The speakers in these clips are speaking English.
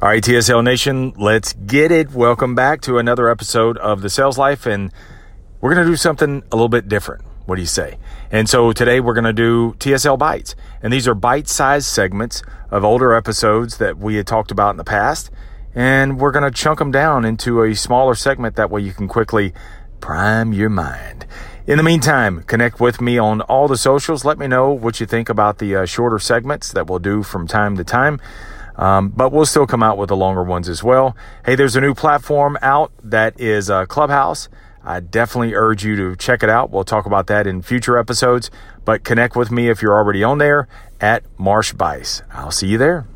All right, TSL Nation, let's get it. Welcome back to another episode of The Sales Life, and we're going to do something a little bit different. What do you say? And so today we're going to do TSL Bites, and these are bite sized segments of older episodes that we had talked about in the past, and we're going to chunk them down into a smaller segment. That way you can quickly prime your mind. In the meantime, connect with me on all the socials. Let me know what you think about the uh, shorter segments that we'll do from time to time. Um, but we'll still come out with the longer ones as well. Hey, there's a new platform out that is uh, Clubhouse. I definitely urge you to check it out. We'll talk about that in future episodes, but connect with me if you're already on there at Marsh Buice. I'll see you there.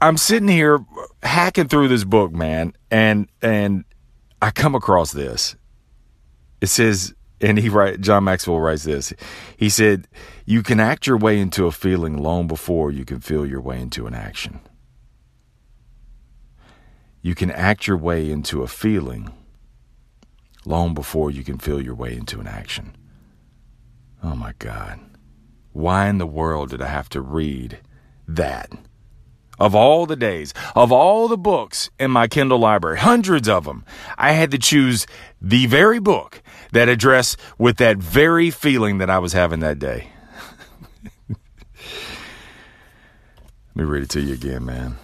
I'm sitting here hacking through this book, man, and and I come across this. It says and he write John Maxwell writes this. He said, "You can act your way into a feeling long before you can feel your way into an action. You can act your way into a feeling long before you can feel your way into an action." Oh my God. Why in the world did I have to read that? Of all the days, of all the books in my Kindle library, hundreds of them, I had to choose the very book that address with that very feeling that I was having that day. Let me read it to you again, man.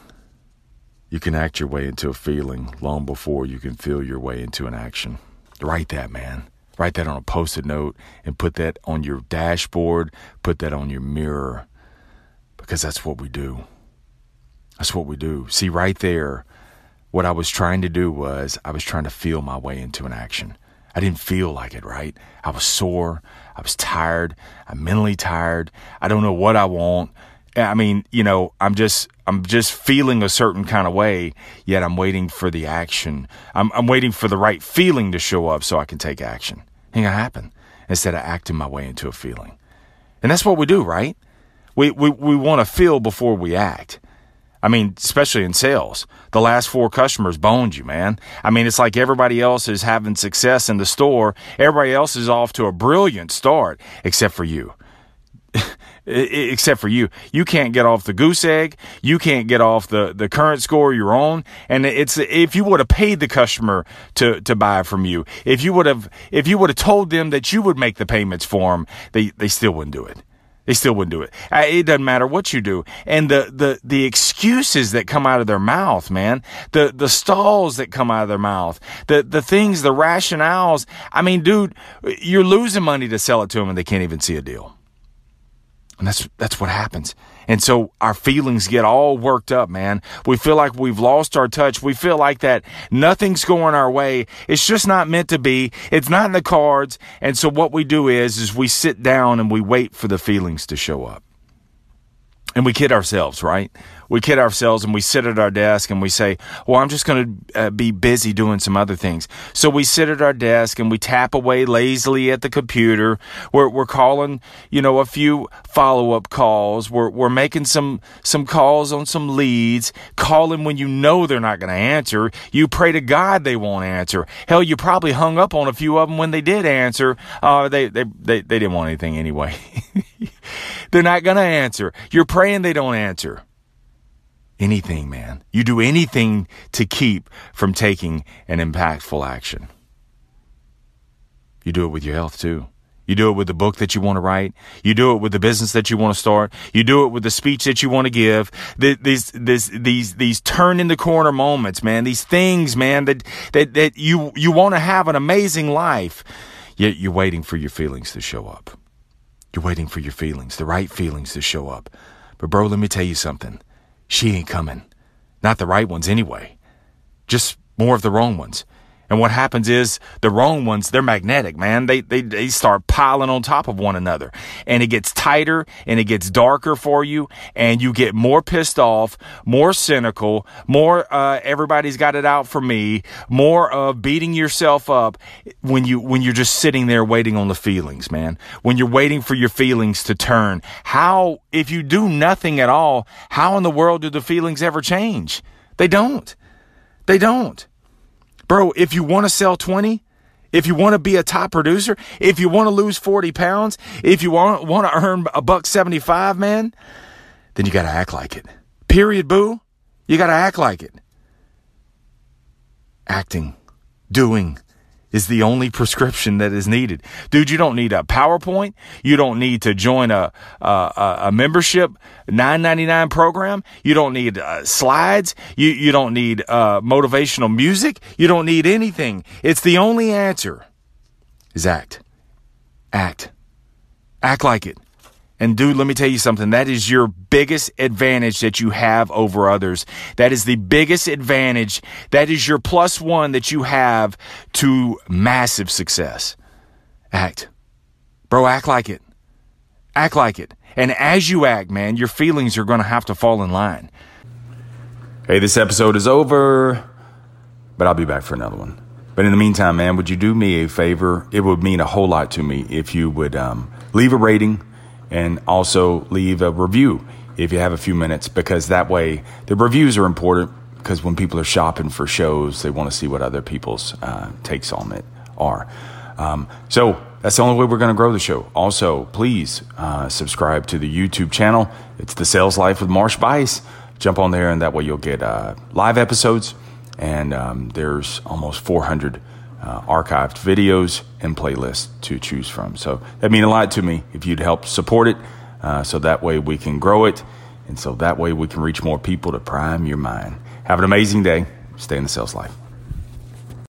You can act your way into a feeling long before you can feel your way into an action. Write that, man. Write that on a post it note and put that on your dashboard, put that on your mirror, because that's what we do. That's what we do. See, right there, what I was trying to do was I was trying to feel my way into an action. I didn't feel like it, right? I was sore. I was tired. I'm mentally tired. I don't know what I want. I mean, you know, I'm just I'm just feeling a certain kind of way, yet I'm waiting for the action. I'm I'm waiting for the right feeling to show up so I can take action. Ain't gonna happen instead of acting my way into a feeling. And that's what we do, right? We we, we want to feel before we act. I mean, especially in sales. The last four customers boned you, man. I mean, it's like everybody else is having success in the store. Everybody else is off to a brilliant start, except for you. except for you. You can't get off the goose egg. You can't get off the, the current score you're on. And it's, if you would have paid the customer to, to buy from you, if you would have, if you would have told them that you would make the payments for them, they, they still wouldn't do it. They still wouldn't do it. It doesn't matter what you do. And the, the, the excuses that come out of their mouth, man, the, the stalls that come out of their mouth, the, the things, the rationales. I mean, dude, you're losing money to sell it to them and they can't even see a deal. And that's, that's what happens. And so our feelings get all worked up, man. We feel like we've lost our touch. We feel like that nothing's going our way. It's just not meant to be. It's not in the cards. And so what we do is, is we sit down and we wait for the feelings to show up. And we kid ourselves, right? We kid ourselves and we sit at our desk and we say, well, I'm just going to uh, be busy doing some other things. So we sit at our desk and we tap away lazily at the computer. We're, we're calling, you know, a few follow up calls. We're, we're making some, some calls on some leads, calling when you know they're not going to answer. You pray to God they won't answer. Hell, you probably hung up on a few of them when they did answer. Uh, they, they, they, they didn't want anything anyway. they're not going to answer. You're praying they don't answer anything, man. You do anything to keep from taking an impactful action. You do it with your health too. You do it with the book that you want to write. You do it with the business that you want to start. You do it with the speech that you want to give. These, these, these, these turn in the corner moments, man. These things, man, that, that, that you, you want to have an amazing life. Yet you're waiting for your feelings to show up. You're waiting for your feelings, the right feelings to show up. But bro, let me tell you something. She ain't coming. Not the right ones anyway. Just more of the wrong ones. And what happens is the wrong ones, they're magnetic, man. They, they, they start piling on top of one another and it gets tighter and it gets darker for you and you get more pissed off, more cynical, more, uh, everybody's got it out for me, more of beating yourself up when you, when you're just sitting there waiting on the feelings, man. When you're waiting for your feelings to turn. How, if you do nothing at all, how in the world do the feelings ever change? They don't. They don't. Bro, if you want to sell 20, if you want to be a top producer, if you want to lose 40 pounds, if you want, want to earn a buck 75, man, then you got to act like it. Period, boo. You got to act like it. Acting, doing is the only prescription that is needed. Dude, you don't need a PowerPoint. You don't need to join a, a, a membership 999 program. You don't need uh, slides. You, you don't need uh, motivational music. You don't need anything. It's the only answer is act. Act. Act like it. And dude, let me tell you something. That is your biggest advantage that you have over others. That is the biggest advantage. That is your plus one that you have to massive success. Act. Bro, act like it. Act like it. And as you act, man, your feelings are going to have to fall in line. Hey, this episode is over, but I'll be back for another one. But in the meantime, man, would you do me a favor? It would mean a whole lot to me if you would um, leave a rating and also leave a review if you have a few minutes because that way the reviews are important because when people are shopping for shows they want to see what other people's uh, takes on it are. Um, so that's the only way we're going to grow the show. Also please uh, subscribe to the youtube channel. It's the sales life with marsh buice jump on there and that way you'll get uh, live episodes and um, there's almost 400 uh, archived videos and playlists to choose from. So that mean a lot to me if you'd help support it, uh, so that way we can grow it, and so that way we can reach more people to prime your mind. Have an amazing day. Stay in the sales life.